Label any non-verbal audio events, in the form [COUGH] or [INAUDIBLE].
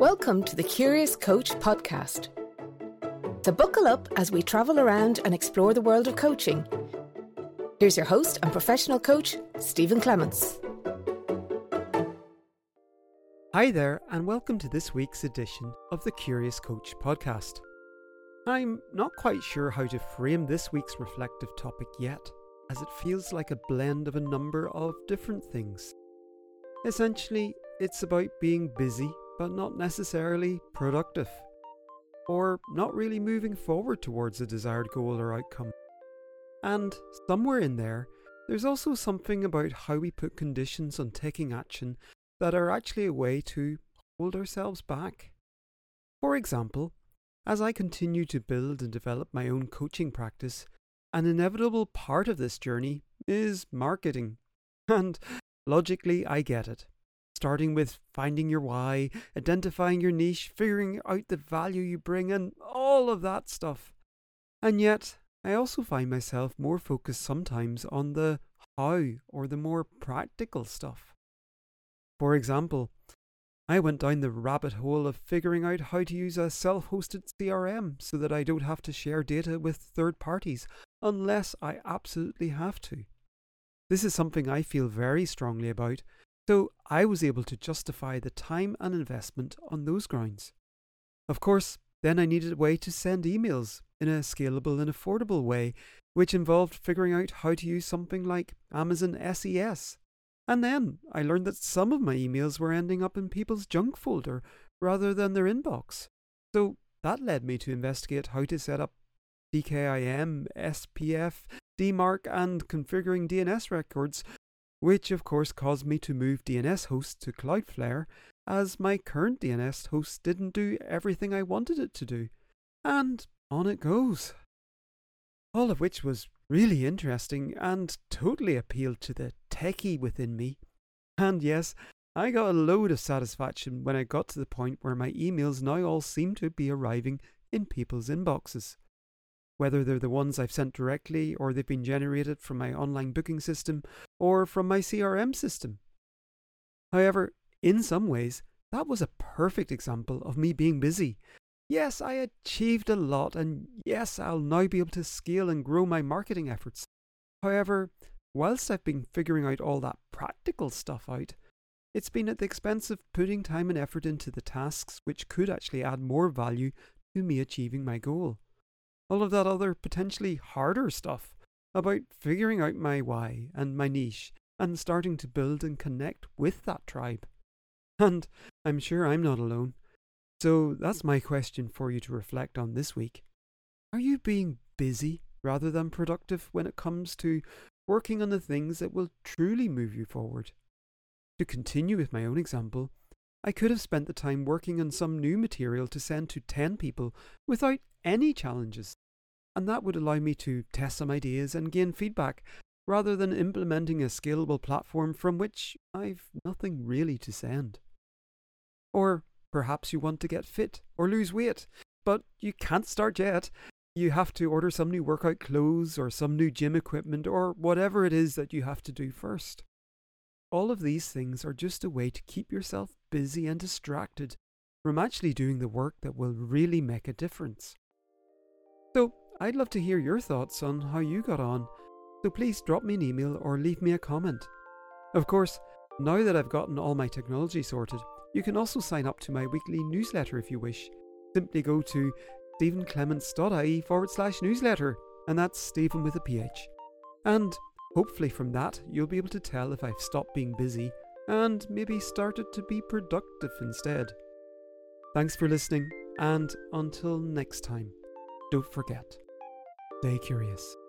Welcome to the Curious Coach podcast. So, buckle up as we travel around and explore the world of coaching. Here's your host and professional coach, Stephen Clements. Hi there, and welcome to this week's edition of the Curious Coach podcast. I'm not quite sure how to frame this week's reflective topic yet, as it feels like a blend of a number of different things. Essentially, it's about being busy but not necessarily productive, or not really moving forward towards a desired goal or outcome. And somewhere in there, there's also something about how we put conditions on taking action that are actually a way to hold ourselves back. For example, as I continue to build and develop my own coaching practice, an inevitable part of this journey is marketing. [LAUGHS] And logically, I get it starting with finding your why, identifying your niche, figuring out the value you bring, and all of that stuff. And yet, I also find myself more focused sometimes on the how or the more practical stuff. For example, I went down the rabbit hole of figuring out how to use a self hosted CRM so that I don't have to share data with third parties unless I absolutely have to. This is something I feel very strongly about so I was able to justify the time and investment on those grounds. Of course, then I needed a way to send emails in a scalable and affordable way, which involved figuring out how to use something like Amazon SES. And then I learned that some of my emails were ending up in people's junk folder rather than their inbox. So that led me to investigate how to set up DKIM, SPF, DMARC, and configuring DNS records which of course caused me to move DNS hosts to Cloudflare, as my current DNS host didn't do everything I wanted it to do. And on it goes. All of which was really interesting and totally appealed to the techie within me. And yes, I got a load of satisfaction when I got to the point where my emails now all seem to be arriving in people's inboxes whether they're the ones I've sent directly or they've been generated from my online booking system or from my CRM system. However, in some ways, that was a perfect example of me being busy. Yes, I achieved a lot, and yes, I'll now be able to scale and grow my marketing efforts. However, whilst I've been figuring out all that practical stuff out, it's been at the expense of putting time and effort into the tasks which could actually add more value to me achieving my goal all of that other potentially harder stuff about figuring out my why and my niche and starting to build and connect with that tribe. And I'm sure I'm not alone. So that's my question for you to reflect on this week. Are you being busy rather than productive when it comes to working on the things that will truly move you forward? To continue with my own example, I could have spent the time working on some new material to send to 10 people without any challenges, and that would allow me to test some ideas and gain feedback, rather than implementing a scalable platform from which I've nothing really to send. Or perhaps you want to get fit or lose weight, but you can't start yet. You have to order some new workout clothes or some new gym equipment or whatever it is that you have to do first. All of these things are just a way to keep yourself busy and distracted from actually doing the work that will really make a difference. I'd love to hear your thoughts on how you got on, so please drop me an email or leave me a comment. Of course, now that I've gotten all my technology sorted, you can also sign up to my weekly newsletter if you wish. Simply go to stephenclements.ie forward slash newsletter, and that's Stephen with a PH. And hopefully from that, you'll be able to tell if I've stopped being busy and maybe started to be productive instead. Thanks for listening, and until next time. Don't forget, stay curious.